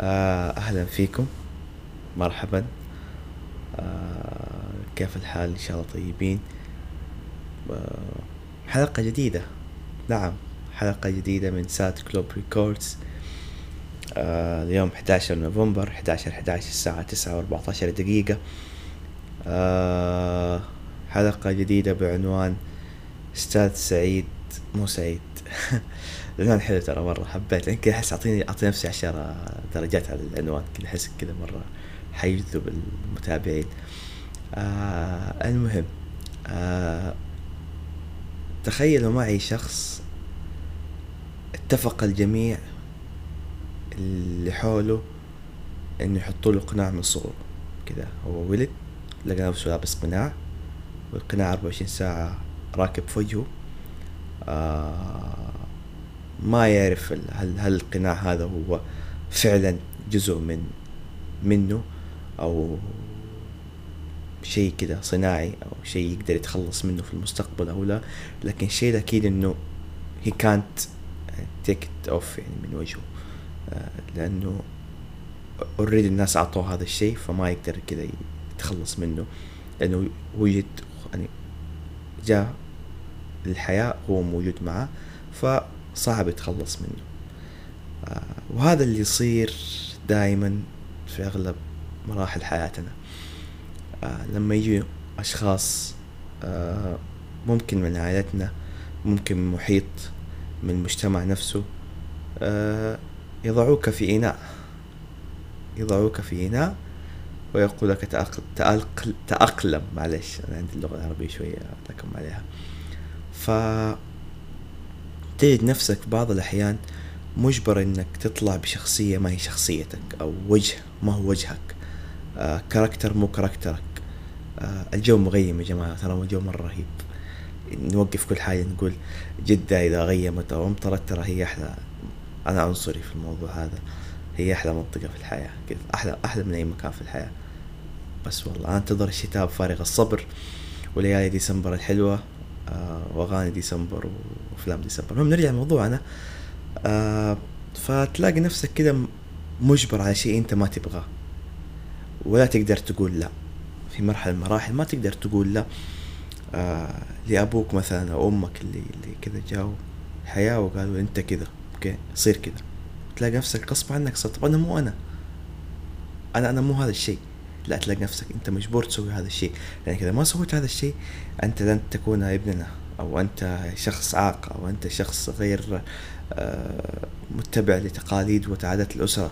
آه، أهلا فيكم. مرحبا. آه، كيف الحال؟ إن شاء الله طيبين. آه، حلقة جديدة. نعم حلقة جديدة من سات كلوب ريكوردز. اليوم 11 نوفمبر 11 11 الساعة 9 و14 دقيقة. حلقة جديدة بعنوان أستاذ سعيد مو سعيد. العنوان حلو ترى مرة حبيت يمكن أحس اعطيني أعطي نفسي عشرة درجات على العنوان كذا أحس كذا مرة حيجذب المتابعين. آه المهم آه تخيلوا معي شخص اتفق الجميع اللي حوله انه يحطوا له قناع من صغره. كذا هو ولد لقى نفسه لابس قناع والقناع 24 ساعة راكب في وجهه. آه ما يعرف هل هل القناع هذا هو فعلا جزء من منه أو شيء كده صناعي أو شيء يقدر يتخلص منه في المستقبل أو لا. لكن الشيء الأكيد إنه can't take it off يعني من وجهه. آه، لأنه اوريدي الناس أعطوه هذا الشيء فما يقدر كذا يتخلص منه. لأنه وجد يعني جاء الحياة هو موجود معه فصعب يتخلص منه. آه، وهذا اللي يصير دائما في أغلب مراحل حياتنا. آه، لما يجي أشخاص آه، ممكن من عائلتنا ممكن من محيط من المجتمع نفسه يضعوك في إناء. يضعوك في إناء ويقول لك تأقل تأقلم. معلش أنا عندي اللغة العربية شوية لكم عليها. ف تجد نفسك بعض الأحيان مجبر إنك تطلع بشخصية ما هي شخصيتك أو وجه ما هو وجهك. آه كاركتر مو كاركترك. آه الجو مغيم يا جماعة ترى الجو مرة رهيب. نوقف كل حاجة نقول جدة إذا غيمت أو أمطرت ترى هي أحلى أنا عنصري في الموضوع هذا. هي أحلى منطقة في الحياة كيف أحلى أحلى من أي مكان في الحياة. بس والله أنتظر الشتاء بفارغ الصبر وليالي ديسمبر الحلوة. وأغاني ديسمبر وأفلام ديسمبر. المهم نرجع لموضوعنا. آه فتلاقي نفسك كده مجبر على شيء أنت ما تبغاه ولا تقدر تقول لا. في مرحلة من المراحل ما تقدر تقول لا آه لأبوك مثلا أو أمك اللي اللي كذا جاوا حياة وقالوا أنت كذا okay؟ صير كذا تلاقي نفسك غصب عنك صرت طب أنا مو أنا. أنا أنا مو هذا الشيء. لا تلاقي نفسك أنت مجبور تسوي هذا الشيء. لانك إذا ما سويت هذا الشيء أنت لن تكون ابننا أو أنت شخص عاق أو أنت شخص غير آه، متبع لتقاليد وعادات الأسرة.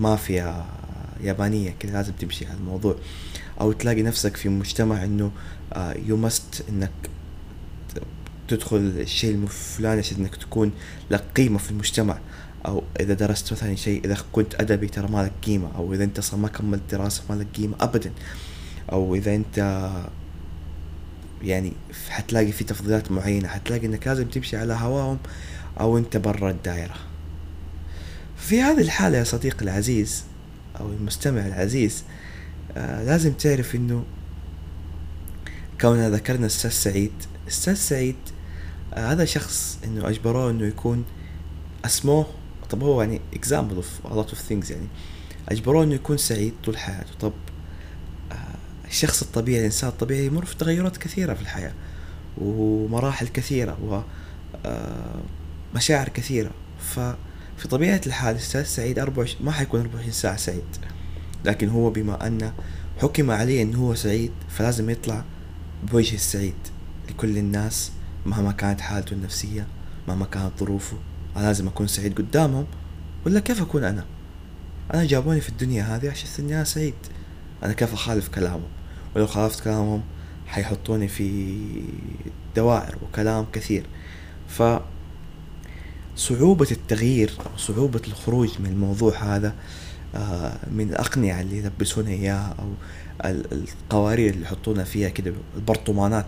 مافيا يابانية كذا لازم تمشي على الموضوع. أو تلاقي نفسك في مجتمع إنه you آه، must إنك تدخل الشيء الفلاني عشان إنك تكون لك قيمه في المجتمع. أو إذا درست مثلا شيء إذا كنت أدبي ترى ما لك قيمة أو إذا أنت أصلا ما كملت دراسة ما لك قيمة ابدا. أو إذا أنت يعني حتلاقي في تفضيلات معينة حتلاقي إنك لازم تمشي على هواهم أو أنت برا الدائره في هذه الحالة يا صديقي العزيز أو المستمع العزيز آه لازم تعرف إنه كوننا ذكرنا أستاذ سعيد أستاذ سعيد آه هذا شخص إنه اجبروه إنه يكون أسموه طب هو يعني example of a lot of things يعني. اجبروه انه يكون سعيد طول حياته. طب آه، الشخص الطبيعي الإنسان الطبيعي يمر في تغيرات كثيرة في الحياة ومراحل كثيرة ومشاعر آه، كثيرة. ففي طبيعة الحال الاستاذ سعيد 24 ما حيكون 24 ساعة سعيد. لكن هو بما أن حكم عليه أنه هو سعيد فلازم يطلع بوجه السعيد لكل الناس مهما كانت حالته النفسية مهما كانت ظروفه. أنا لازم أكون سعيد قدامهم ولا كيف أكون أنا؟ أنا جابوني في الدنيا هذه عشان إني أنا سعيد. أنا كيف أخالف كلامهم؟ ولو خالفت كلامهم حيحطوني في دوائر وكلام كثير. ف صعوبة التغيير أو صعوبة الخروج من الموضوع هذا آه، من الأقنعة اللي يلبسونا إياها أو القوارير اللي يحطونا فيها كده البرطمانات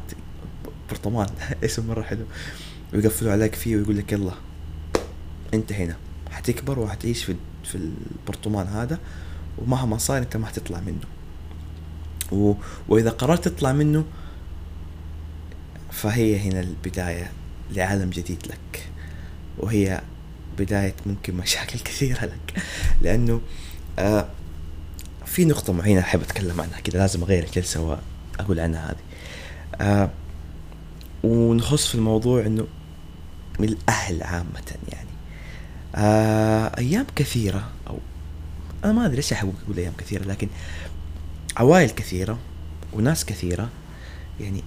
برطمان اسم مرة حلو. ويقفلوا عليك فيه ويقول لك يلا. انت هنا. حتكبر وحتعيش في في البرطمان هذا ومهما صار انت ما حتطلع منه. و... وإذا قررت تطلع منه فهي هنا البداية لعالم جديد لك. وهي بداية ممكن مشاكل كثيرة لك. لأنه آه في نقطة معينة أحب أتكلم عنها كذا لازم أغير الجلسة وأقول عنها هذه. آه ونخص في الموضوع إنه من الأهل عامة يعني. آه أيام كثيرة. أو أنا ما أدري ليش أحب أقول أيام كثيرة لكن عوائل كثيرة وناس كثيرة يعني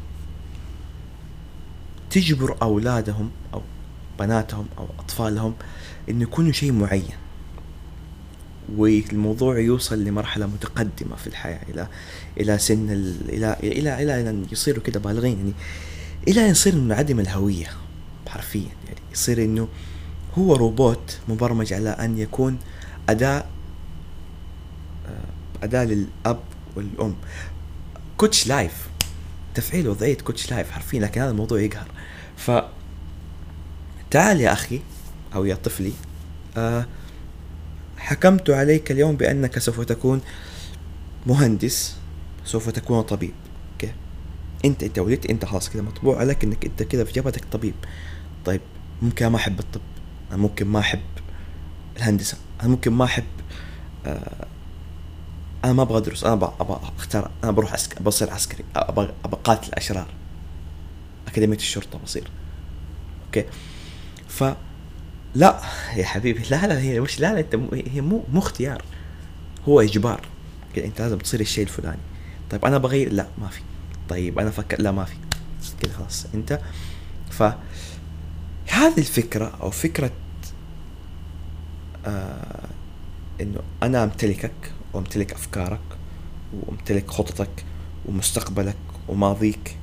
تجبر أولادهم أو بناتهم أو أطفالهم إنه يكونوا شيء معين. والموضوع يوصل لمرحلة متقدمة في الحياة إلى إلى سن ال... إلى إلى إلى أن يصيروا كده بالغين. يعني إلى أن يصير منعدم الهوية حرفيا. يعني يصير إنه هو روبوت مبرمج على أن يكون أداة آه، أداة للأب والأم. coach life. تفعيل وضعية coach life حرفيا لكن هذا الموضوع يقهر. ف تعال يا أخي أو يا طفلي آه حكمت عليك اليوم بأنك سوف تكون مهندس سوف تكون طبيب. okay؟ أنت أنت ولدت أنت خلاص كذا مطبوع عليك إنك أنت كذا في جبهتك طبيب. طيب ممكن ما أحب الطب. أنا ممكن ما أحب الهندسة. أنا ممكن ما أحب آه أنا ما أبغى أدرس. أنا أبغى أختار أنا بروح عسكري بصير عسكري. أبغى أبغى قاتل أشرار. أكاديمية الشرطة بصير. أوكي؟ ف لا يا حبيبي لا لا هي مش لا لا أنت هي مو مو اختيار. هو إجبار. كده أنت لازم تصير الشيء الفلاني. طيب أنا بغير لا ما في. طيب أنا فكر لا ما في. كده خلاص. أنت؟ ف هذه الفكرة أو فكرة آه إنه أنا أمتلكك وأمتلك أفكارك وأمتلك خططك ومستقبلك وماضيك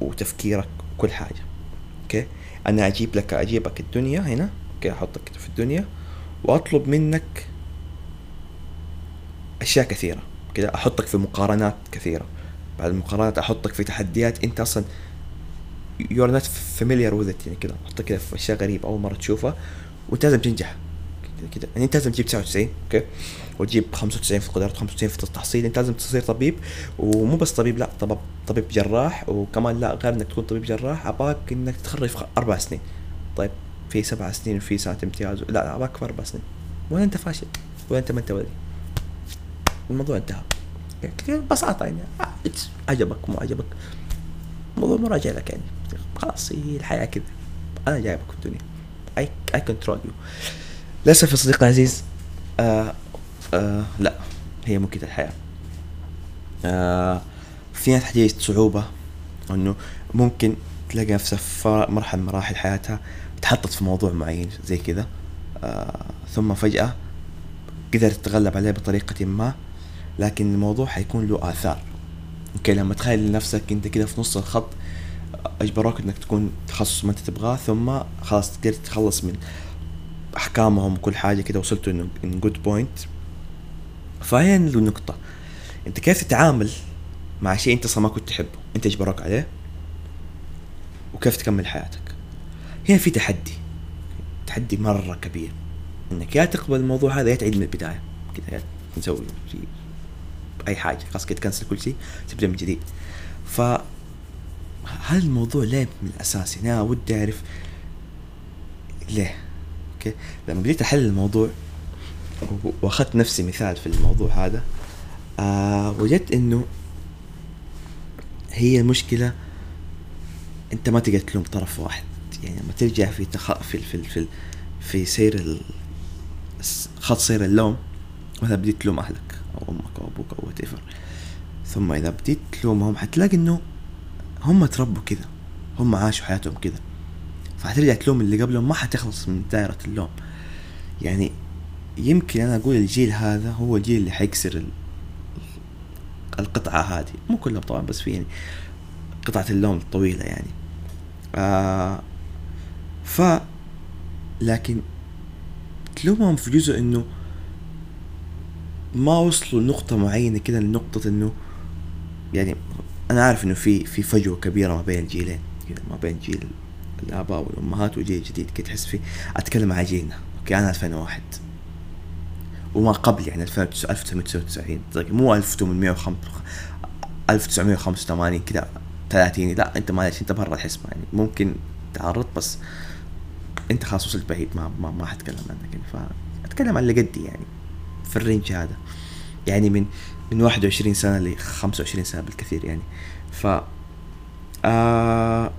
وتفكيرك وكل حاجة. okay؟ أنا أجيب لك أجيبك الدنيا هنا okay؟ أحطك في الدنيا وأطلب منك أشياء كثيرة كذا أحطك في مقارنات كثيرة. بعد المقارنات أحطك في تحديات أنت أصلا you're not familiar with it يعني كذا احطك كذا في أشياء غريبة أول مرة تشوفها وانت لازم تنجح. كذا يعني انت لازم تجيب 99 أوكي؟ وتجيب 95 في القدرات 95 في التحصيل انت لازم تصير طبيب ومو بس طبيب لا طبيب طبيب جراح وكمان لا غير إنك تكون طبيب جراح أباك إنك تتخرج في أربع سنين. طيب في سبع سنين وفي سنة امتياز لا أباك في أربع سنين. ولا أنت فاشل؟ ولا أنت ما أنت ولي الموضوع انتهى. ببساطة يعني عجبك مو عجبك. الموضوع مو راجع لك يعني. خلاص هي الحياة كذا أنا جايبك الدنيا. I I control you للاسف يا صديقي العزيز. آه آه لا. هي مو كذا الحياة. آه في ناس تجي صعوبة إنه ممكن تلاقي نفسها في مرحلة من مراحل حياتها تحطت في موضوع معين زي كذا. آه ثم فجأة قدرت تتغلب عليه بطريقة ما لكن الموضوع حيكون له آثار. okay لما تخيل نفسك أنت كذا في نص الخط اجبروك إنك تكون تخصص ما أنت تبغاه ثم خلاص قدرت تخلص من أحكامهم وكل حاجة كده وصلت إنه in good point فهي النقطة؟ أنت كيف تتعامل مع شيء أنت أصلا ما كنت تحبه؟ أنت اجبروك عليه؟ وكيف تكمل حياتك؟ هنا في تحدي تحدي مرة كبير. إنك يا تقبل الموضوع هذا يا تعيد من البداية. كذا نسوي أي حاجة. خلاص كده تكنسل كل شيء تبدأ من جديد. ف هذا الموضوع ليه من الأساس يعني أنا ودي أعرف ليه أوكي؟ لما بديت أحل الموضوع وأخذت نفسي مثال في الموضوع هذا آه وجدت إنه هي المشكلة أنت ما تقدر تلوم طرف واحد يعني لما ترجع في تخ... في في في, في سير ال... خط سير اللوم مثلا بديت تلوم أهلك أو أمك أو أبوك أو وات ثم إذا بديت تلومهم حتلاقي إنه هم تربوا كذا هم عاشوا حياتهم كذا فحترجع تلوم اللي قبلهم ما حتخلص من دائرة اللوم. يعني يمكن أنا أقول الجيل هذا هو الجيل اللي حيكسر القطعة هذه. مو كلهم طبعا بس في يعني قطعة اللوم الطويلة يعني. آه ف لكن تلومهم في جزء إنه ما وصلوا لنقطة معينة كده لنقطة إنه يعني أنا عارف إنه في في فجوة كبيرة ما بين الجيلين كده ما بين جيل الآباء والأمهات وجيل جديد كده تحس في أتكلم عن جيلنا okay؟ أنا 2001 وما قبل يعني 1999 مو 1805 1985 كده 30 لا أنت معلش أنت برا الحسبة يعني. ممكن تعرضت بس أنت خلاص وصلت بعيد ما ما, ما حتكلم عنك يعني. فأتكلم عن اللي قدي يعني في ال range هذا. يعني من من 21 سنة ل 25 سنة بالكثير يعني. ف آه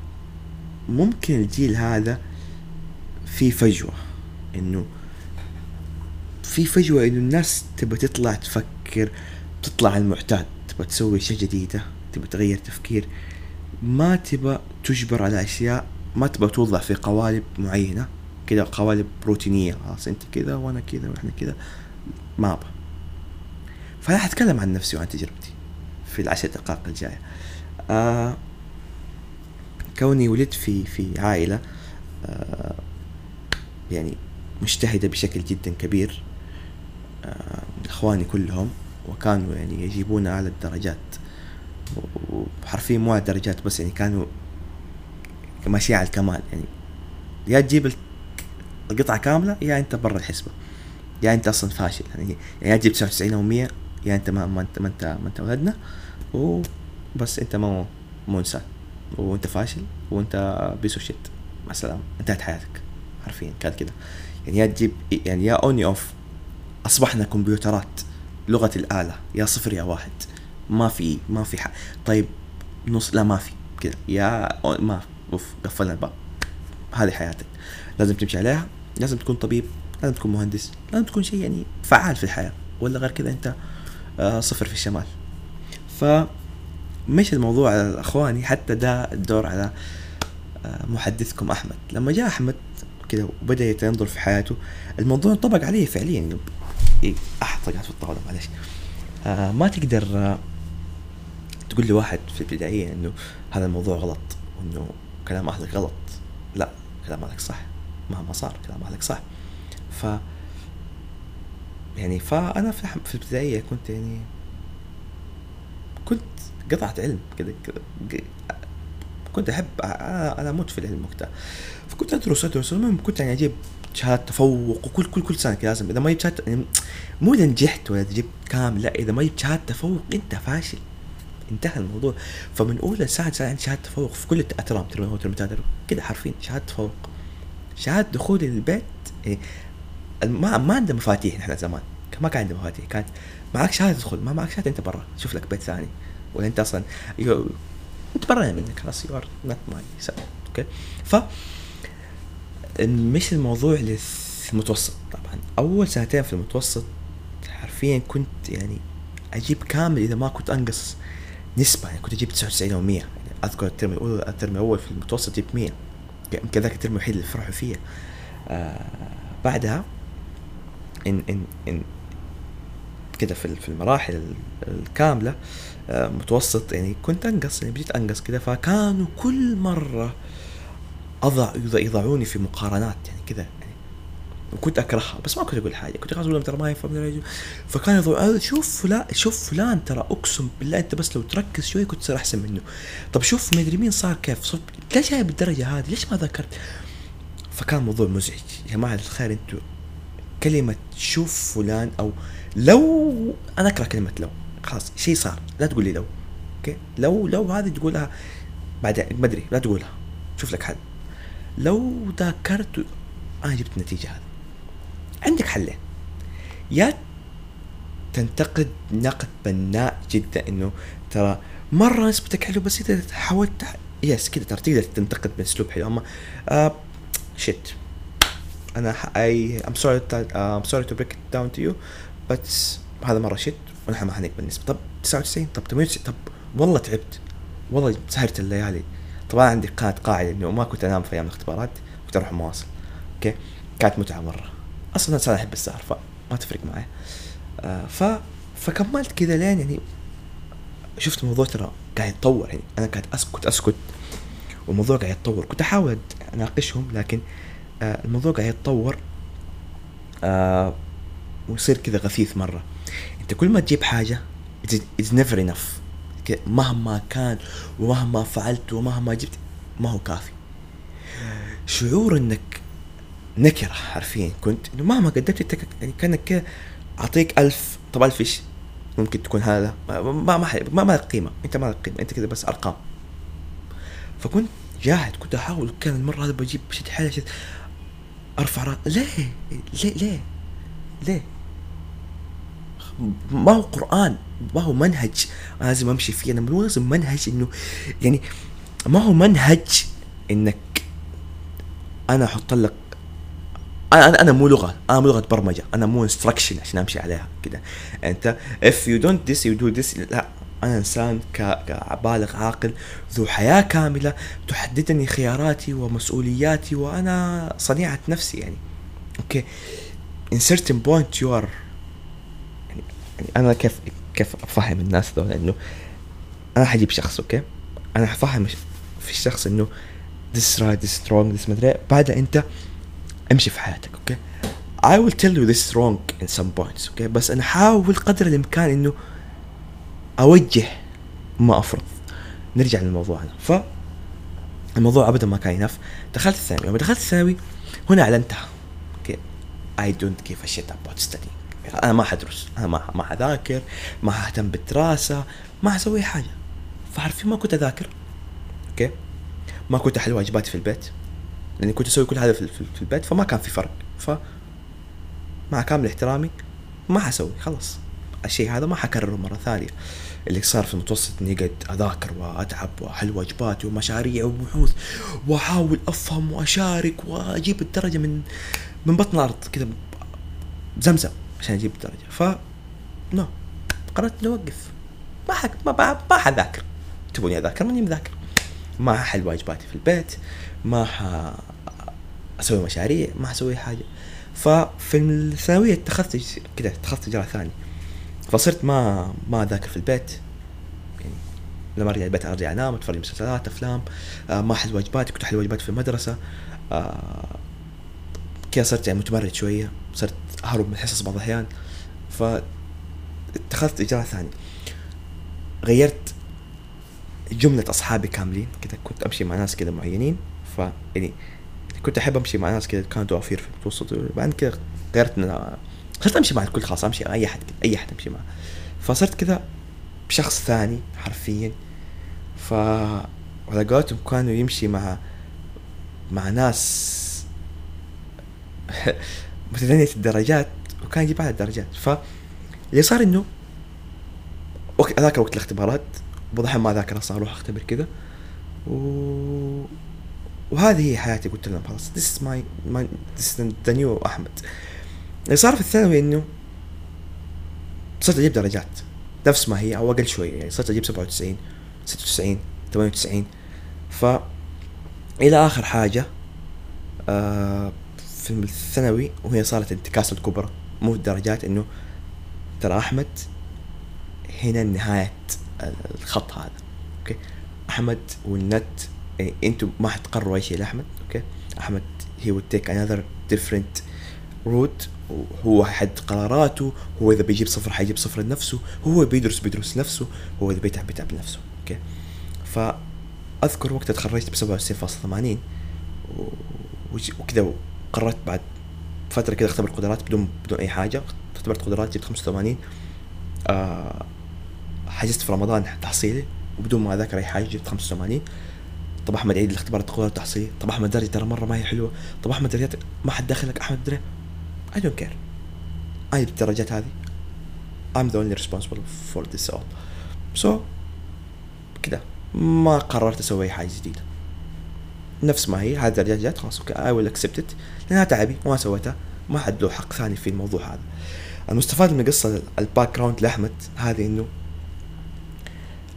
ممكن الجيل هذا في فجوة إنه في فجوة إنه الناس تبى تطلع تفكر تطلع المعتاد تبى تسوي أشياء جديدة تبى تغير تفكير. ما تبى تجبر على أشياء ما تبى توضع في قوالب معينة كذا قوالب روتينية خلاص أنت كذا وأنا كذا وإحنا كذا. ما ابى فأنا حتكلم عن نفسي وعن تجربتي في العشر دقائق الجاية. آه كوني ولدت في في عائلة آه يعني مجتهدة بشكل جدا كبير آه إخواني كلهم وكانوا يعني يجيبون أعلى الدرجات وحرفيا مو على الدرجات بس يعني كانوا ماشيين على الكمال. يعني يا تجيب القطعة كاملة يا أنت برا الحسبة. يا أنت أصلا فاشل. يعني يا تجيب 99 أو 100 يا انت ما, ما انت ما انت ما انت ولدنا وبس انت مو مو إنسان وانت فاشل وانت piece of shit مع السلامة. انتهت حياتك. حرفيا كان كذا يعني يا تجيب يعني يا on يا off أصبحنا كمبيوترات. لغة الآلة. يا صفر يا واحد. ما في ما في حق. طيب نص لا ما في. كذا يا ما off قفلنا الباب. هذه حياتك. لازم تمشي عليها. لازم تكون طبيب. لازم تكون مهندس. لازم تكون شيء يعني فعال في الحياة. ولا غير كذا انت صفر في الشمال. ف الموضوع على إخواني حتى ده الدور على آه، محدثكم أحمد. لما جاء أحمد كذا وبدأ يتنظر في حياته الموضوع انطبق عليه فعليا. إيه اح طقعت في الطاولة معلش. آه ما تقدر آه تقول لي واحد في البداية إنه هذا الموضوع غلط وإنه كلام اهلك غلط. لا كلام اهلك صح. مهما صار كلام اهلك صح. ف يعني فأنا في في الابتدائيه كنت يعني كنت قطعت علم كذا كنت أحب أنا أموت في العلم وقتها. فكنت أدرس أدرس المهم كنت يعني أجيب شهادة تفوق وكل كل كل سنة لازم إذا ما جبت شهادة يعني مو إذا نجحت ولا جبت كامل لا إذا ما جبت شهادة تفوق أنت فاشل. انتهى الموضوع. فمن أولى ساعة ساعة عندي شهادة تفوق في كل الترم ترم كذا حرفيا شهادة تفوق. شهادة دخول البيت إيه ما ما عندنا مفاتيح نحن زمان. ما كان عندنا مفاتيح. كانت معك شهادة تدخل ما معك شهادة أنت برا. شوف لك بيت ثاني. ولا أنت أصلا برا منك. خلاص you are not my okay؟ ف مش الموضوع للمتوسط. طبعا أول سنتين في المتوسط حرفيا كنت يعني أجيب كامل إذا ما كنت أنقص نسبة. يعني كنت أجيب 99 أو 100 يعني أذكر الترم الأول الترم الأول في المتوسط جبت 100 يمكن ذاك الترم الوحيد اللي فرحوا فيه آه بعدها إن إن إن كده في في المراحل الكاملة آه متوسط يعني كنت أنقص يعني بديت أنقص كده فكانوا كل مرة أضع يضعوني في مقارنات يعني كذا يعني وكنت أكرهها بس ما كنت أقول حاجة كنت خلاص أقول ترى ما ينفع فكان يضع شوف فلان شوف فلان ترى أقسم بالله أنت بس لو تركز شوي كنت تصير أحسن منه. طب شوف ما أدري مين صار كيف صف ليش جايب الدرجة هذه؟ ليش ما ذكرت؟ فكان موضوع مزعج يا جماعة الخير أنتوا كلمة شوف فلان أو لو أنا أكره كلمة لو. خلاص شيء صار. لا تقول لي لو. أوكي؟ لو لو هذه تقولها بعدين ما أدري لا تقولها. شوف لك حل. لو ذاكرت أنا جبت النتيجة هذه. عندك حلين. يا تنتقد نقد بناء جدا إنه ترى مرة نسبتك حلو بس إذا حاولت yes كذا ترى تقدر تنتقد بأسلوب حلو. أما آه shit أنا I am sorry I'm sorry to break down to you بس هذا مرة shit ونحن ما حنقبل النسبة طب 99 طب 98 طب والله تعبت. والله سهرت الليالي. طبعا عندي كانت قاعدة إنه ما كنت أنام في أيام الاختبارات كنت أروح مواصل. أوكي؟ كانت متعة مرة. أصلا انسان أحب السهر فما تفرق معي. آه ف فكملت كذا لين يعني شفت الموضوع ترى قاعد يتطور يعني. أنا قاعد أسكت أسكت. والموضوع قاعد يتطور. كنت أحاول أناقشهم لكن الموضوع قاعد يتطور آه ويصير كذا غثيث مرة. أنت كل ما تجيب حاجة it's never enough. مهما كان ومهما فعلت ومهما جبت ما هو كافي. شعور إنك نكرة حرفيا. كنت إنه مهما قدمت أنت يعني كأنك كذا أعطيك ألف طب ألف إيش؟ ممكن تكون هذا. ما ما ما, ما قيمة. أنت ما لك قيمة. أنت كذا بس أرقام. فكنت جاهد كنت أحاول. كان المرة هذه بجيب بشد حالي أرفع رأ... ليه ليه ليه ليه ما هو قرآن ما هو منهج. لازم أمشي فيه. أنا مو لازم منهج إنه يعني ما هو منهج إنك أنا أحط لك أنا أنا مو لغة أنا مو لغة برمجة. أنا مو انستركشن عشان أمشي عليها كده. أنت if you don't this you do this لا. أنا إنسان كبالغ عاقل ذو حياة كاملة تحددني خياراتي ومسؤولياتي وأنا صنيعة نفسي يعني. okay. In certain point you are يعني, يعني أنا كيف كيف أفهم الناس ذول إنه أنا حجيب شخص okay؟ أنا حفهم في الشخص إنه this right this wrong this مدري بعدها أنت امشي في حياتك أوكي؟ I will tell you this wrong in some points okay؟ بس أنا حاول قدر الإمكان إنه أوجه ما أفرض. نرجع للموضوع هذا. ف الموضوع أبدا ما كان ينف دخلت الثانوي. لما دخلت الثانوي هنا أعلنتها. okay. Don't give a shit about studying. أنا ما حدرس. أنا ما ما حذاكر. ما حهتم بالدراسة. ما حسوي حاجة. فحرفيا ما كنت أذاكر. okay. ما كنت أحل واجباتي في البيت. لأني كنت أسوي كل هذا في, في البيت. فما كان في فرق. ف مع كامل احترامي ما حسوي. خلاص. الشيء هذا ما حكرره مرة ثانية. اللي صار في المتوسط إني قد أذاكر وأتعب وأحل واجباتي ومشاريع وبحوث وأحاول أفهم وأشارك وأجيب الدرجة من من بطن الأرض كذا زمزم عشان أجيب الدرجة. ف نو. قررت إني أوقف. ما حك ما ما حذاكر. تبوني أذاكر؟ ماني مذاكر. ما ححل واجباتي في البيت ما ح أسوي مشاريع ما حسوي حاجة. ففي الثانوية اتخذت كذا اتخذت اجراء ثاني فصرت ما ما أذاكر في البيت. يعني لما ارجع البيت أرجع أنام أتفرج مسلسلات أفلام آه ما أحل واجباتي كنت أحل واجباتي في المدرسة. آه كذا صرت يعني متمرد شوية صرت أهرب من الحصص بعض الأحيان. ف اتخذت إجراء ثاني. غيرت جملة أصحابي كاملين. كذا كنت أمشي مع ناس كذا معينين. ف يعني كنت أحب أمشي مع ناس كذا كانوا دوافير في المتوسط بعد كذا غيرت صرت أمشي مع الكل خلاص أمشي مع أي أحد كده أي أحد أمشي معه. فصرت كذا بشخص ثاني حرفيا. ف على قولتهم كانوا يمشي مع مع ناس متدنية الدرجات وكان يجيب على الدرجات. ف اللي صار إنه وقت ذاك وقت الاختبارات بعض ما اذاكر أصلا أروح أختبر كذا. و... وهذه هي حياتي قلت لهم خلاص. This is my, the new احمد اللي صار في الثانوي إنه صرت أجيب درجات. نفس ما هي أو أقل شوية يعني صرت أجيب 97 96 98 ف إلى آخر حاجة آه في الثانوي وهي صارت انتكاسة الكبرى. مو الدرجات إنه ترى أحمد هنا نهاية الخط هذا. okay؟ أحمد والنت يعني أنتم ما حتقرروا أي شيء لأحمد. okay؟ أحمد he would take another different route. هو حد قراراته هو إذا بيجيب صفر حيجيب صفر لنفسه هو بيدرس بيدرس نفسه هو إذا بيتعب بيتعب لنفسه okay؟ فأذكر وقت تخرجت ب 97.80 وكذا قررت بعد فترة كذا اختبر قدرات بدون بدون أي حاجة اختبرت قدرات جبت 85 آه حجزت في رمضان تحصيلي وبدون ما أذاكر أي حاجة جبت 85 طب أحمد عيد الاختبار تقول التحصيل طب أحمد درجة ترى مرة ما هي حلوة طب أحمد درجات ما حد داخلك أحمد دري I don't care أنا جبت الدرجات هذه I'm the only responsible for this all. So كذا ما قررت أسوي حاجة جديدة. نفس ما هي. هذه الدرجات جات خلاص أوكي. I will accept it لأنها تعبي. وما سويتها. ما حد له حق ثاني في الموضوع هذا. المستفاد من قصة ال background لأحمد هذه إنه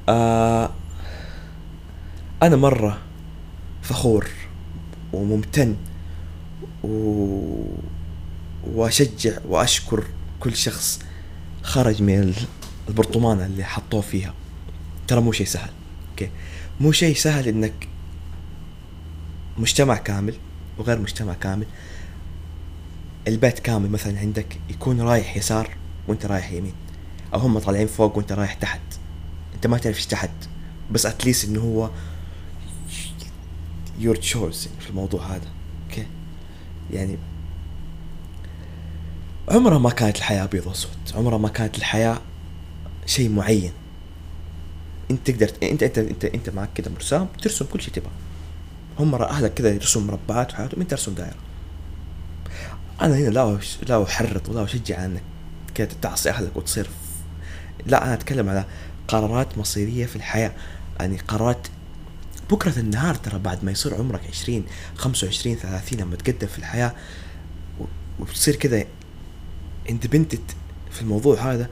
آه أنا مرة فخور وممتن و... وأشجع وأشكر كل شخص خرج من البرطمانة اللي حطوه فيها. ترى مو شيء سهل أوكي؟ مو شيء سهل إنك مجتمع كامل وغير مجتمع كامل. البيت كامل مثلا عندك يكون رايح يسار وأنت رايح يمين أو هم طالعين فوق وأنت رايح تحت. أنت ما تعرف إيش تحت بس at least إنه هو your choice في الموضوع هذا أوكي؟ يعني عمرها ما كانت الحياة أبيض وأسود. عمرها ما كانت الحياة شيء معين. أنت تقدر انت انت انت أنت معك كذا مرسام ترسم كل شيء تبغى. هم أهلك كذا يرسم مربعات في حياتهم انت ارسم دائرة. أنا هنا لا لا احرض ولا اشجع انك كده تعصي أهلك وتصير لا أنا أتكلم على قرارات مصيرية في الحياة. يعني قرارات بكرة النهار ترى بعد ما يصير عمرك عشرين خمسة وعشرين ثلاثين لما تقدم في الحياة وتصير كذا اندبنتد في الموضوع هذا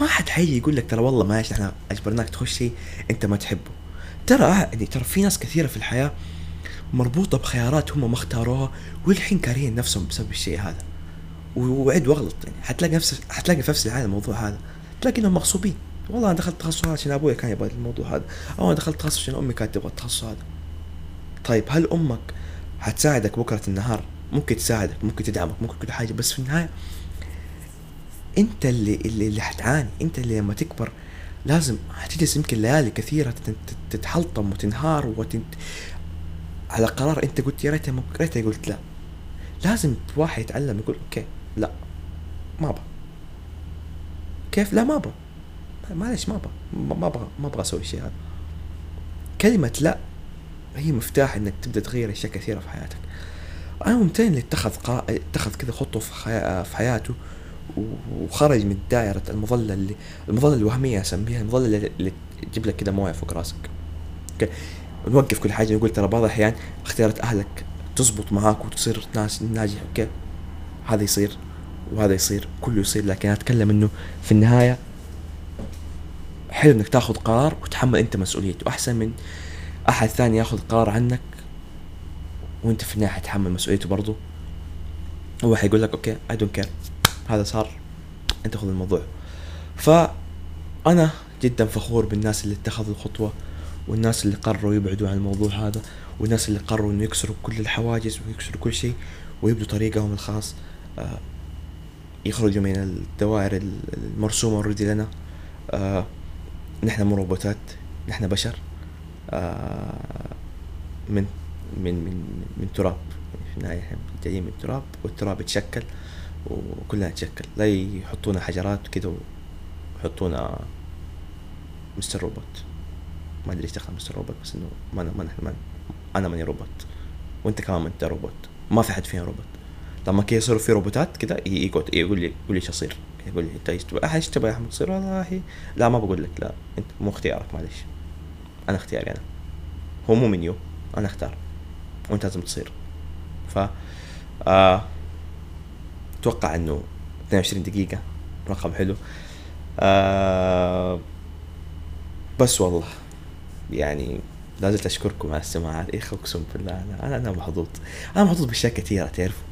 ما حد حيجي يقول لك ترى والله ماشي إحنا اجبرناك تخش شيء أنت ما تحبه. ترى يعني ترى في ناس كثيرة في الحياة مربوطة بخيارات هم ما اختاروها والحين كارهين نفسهم بسبب الشيء هذا. وعد واغلط يعني. حتلاقي نفس حتلاقي في نفس الحاله الموضوع هذا. تلاقي إنهم مغصوبين. والله أنا دخلت تخصص عشان أبوي كان يبغى الموضوع هذا. أو أنا دخلت تخصص عشان أمي كانت تبغى التخصص هذا. طيب هل أمك حتساعدك بكرة النهار؟ ممكن تساعدك ممكن تدعمك ممكن كل حاجة بس في النهاية انت اللي اللي, اللي حتعاني انت اللي لما تكبر لازم حتجلس يمكن ليالي كثيرة تتحلطم وتنهار وتنت على قرار انت قلت يا ريت ريت قلت لا. لازم واحد يتعلم يقول أوكي لا ما أبغى. كيف؟ لا ما أبغى. معلش ما أبغى. ما أبغى ما أبغى أسوي الشيء هذا. كلمة لا هي مفتاح إنك تبدأ تغير أشياء كثيرة في حياتك. أنا ممتن اللي اتخذ قا... اتخذ كذا خطوة. في حياته وخرج من دائرة المظلة اللي المظلة الوهمية أسميها المظلة اللي تجيب لك كذا موية فوق راسك. أوكي نوقف كل حاجة نقول ترى بعض الأحيان اختيارات أهلك تزبط معاك وتصير ناس ناجح أوكي هذا يصير وهذا يصير كله يصير. لكن أتكلم إنه في النهاية حلو إنك تاخذ قرار وتحمل أنت مسؤوليته. أحسن من أحد ثاني ياخذ قرار عنك وأنت في النهاية حتحمل مسؤوليته برضه هو حيقول لك أوكي I don't care هذا صار انت خذ الموضوع. فأنا جدا فخور بالناس اللي اتخذوا الخطوة والناس اللي قرروا يبعدوا عن الموضوع هذا والناس اللي قرروا إنه يكسروا كل الحواجز ويكسروا كل شيء ويبدوا طريقهم الخاص. آه يخرجوا من الدوائر المرسومة اوريدي لنا. آه نحن مو روبوتات نحن بشر. آه من من من من تراب. يعني في النهاية جايين من تراب والتراب يتشكل. وكلنا نتشكل لا يحطونا حجرات كده ويحطونا مستر روبوت ما أدري إيش دخل مستر روبوت بس إنه ما أنا ما نحن أنا ماني روبوت وأنت كمان ما أنت روبوت ما في حد فينا روبوت لما كي يصيروا في روبوتات كذا يقول يقول لي يقول لي إيش اصير يقول لي أنت إيش تبغى؟ إيش تبغى يا أحمد؟ تصير والله لا ما بقول لك لا. أنت مو اختيارك معلش أنا اختياري أنا. هو مو منيو. أنا أختار. وأنت لازم تصير. ف آه أتوقع إنه 22 دقيقة رقم حلو. آه بس والله يعني لازلت أشكركم على السماعات اخ أقسم بالله أنا أنا محظوظ. أنا محظوظ بأشياء كثيرة تعرفوا.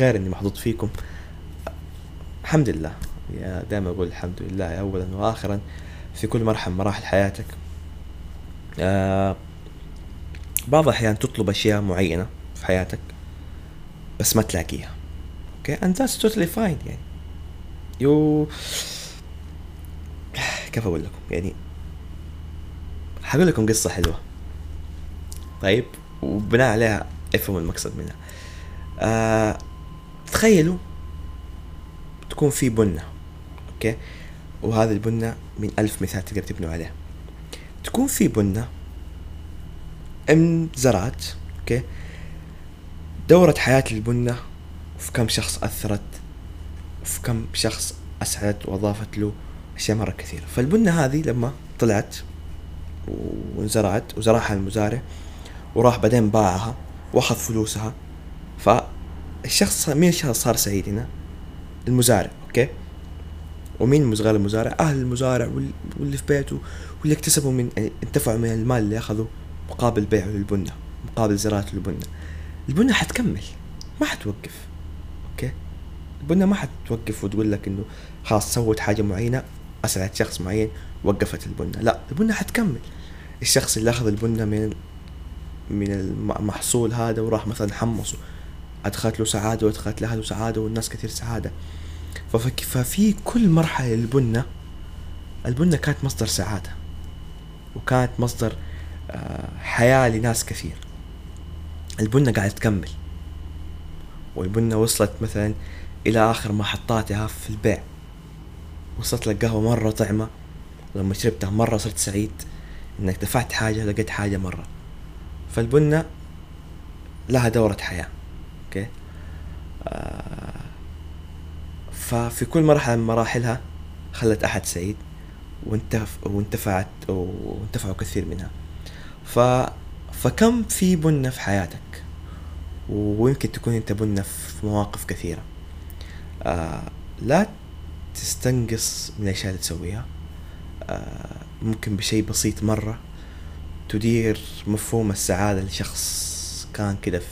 غير إني محظوظ فيكم. الحمد لله. يا دائما أقول الحمد لله اولا واخرا في كل مرحلة من مراحل حياتك. آه بعض الأحيان تطلب أشياء معينة في حياتك بس ما تلاقيها. أوكي and that's totally fine يعني. you كيف أقول لكم؟ يعني حقول لكم قصة حلوة. طيب وبناء عليها افهموا المقصد منها. آه تخيلوا تكون في بنة أوكي وهذه البنة من ألف مثال تقدر تبنوا عليها تكون في بنة انزرعت أوكي دورة حياة البنة في كم شخص أثرت؟ في كم شخص أسعدت وأضافت له أشياء مرة كثيرة. فالبنة هذه لما طلعت وانزرعت وزرعها المزارع وراح بعدين باعها وأخذ فلوسها فالشخص مين الشخص صار سعيد هنا؟ المزارع أوكي؟ ومين غير المزارع؟ أهل المزارع واللي في بيته واللي اكتسبوا من يعني انتفعوا من المال اللي أخذوه مقابل بيعه للبنة مقابل زراعة البنة البنة حتكمل ما حتوقف. البنة ما حتوقف وتقول لك إنه خلاص سوت حاجة معينة اسعدت شخص معين وقفت البنة لا البنة حتكمل. الشخص اللي أخذ البنة من من المحصول هذا وراح مثلا حمصه. أدخلت له سعادة وأدخلت لأهله سعادة والناس كثير سعادة. ففي كل مرحلة للبنة البنة كانت مصدر سعادة. وكانت مصدر آه، حياة لناس كثير. البنة قاعدة تكمل. والبنة وصلت مثلا إلى آخر محطاتها في البيع. وصلت لك قهوة مرة طعمة لما شربتها مرة صرت سعيد إنك دفعت حاجة لقيت حاجة مرة. فالبنة لها دورة حياة. أوكي؟ آه ففي كل مرحلة من مراحلها خلت أحد سعيد وانتف وانتفعت وانتفعوا كثير منها. ف فكم في بنة في حياتك؟ ويمكن تكون أنت بنة في مواقف كثيرة. آه لا تستنقص من الاشياء اللي تسويها. آه ممكن بشيء بسيط مرة تدير مفهوم السعادة لشخص كان كده في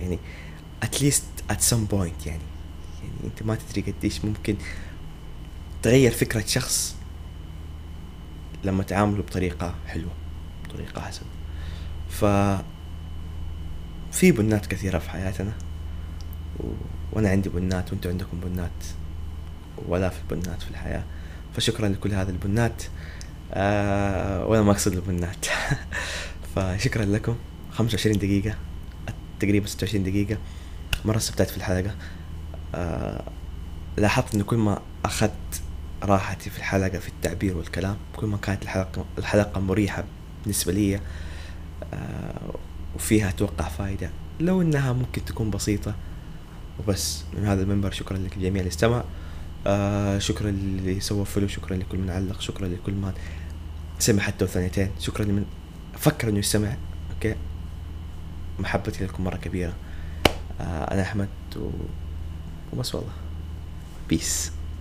يعني اتليست at some point يعني. يعني أنت ما تدري قديش ممكن تغير فكرة شخص لما تعامله بطريقة حلوة بطريقة حسنة ف في بنات كثيرة في حياتنا. و... وأنا عندي بنات وأنتوا عندكم بنات ولاف البنات في الحياة. فشكرا لكل هذه البنات. آه وأنا ما أقصد البنات. فشكرا لكم. 25 دقيقة. تقريبا 26 دقيقة. مرة استمتعت في الحلقة. آه لاحظت انه كل ما أخذت راحتي في الحلقة في التعبير والكلام كل ما كانت الحلقة الحلقة مريحة بالنسبة لي آه وفيها أتوقع فائدة لو إنها ممكن تكون بسيطة وبس. من هذا المنبر شكرا لك الجميع استمع. آه شكرا للي سوى follow شكرا لكل من علق شكرا لكل من سمع حتى ثانيتين شكرا لمن فكر إنه يستمع. أوكي؟ محبتي لكم مرة كبيرة. آه أنا أحمد و... وبس والله. Peace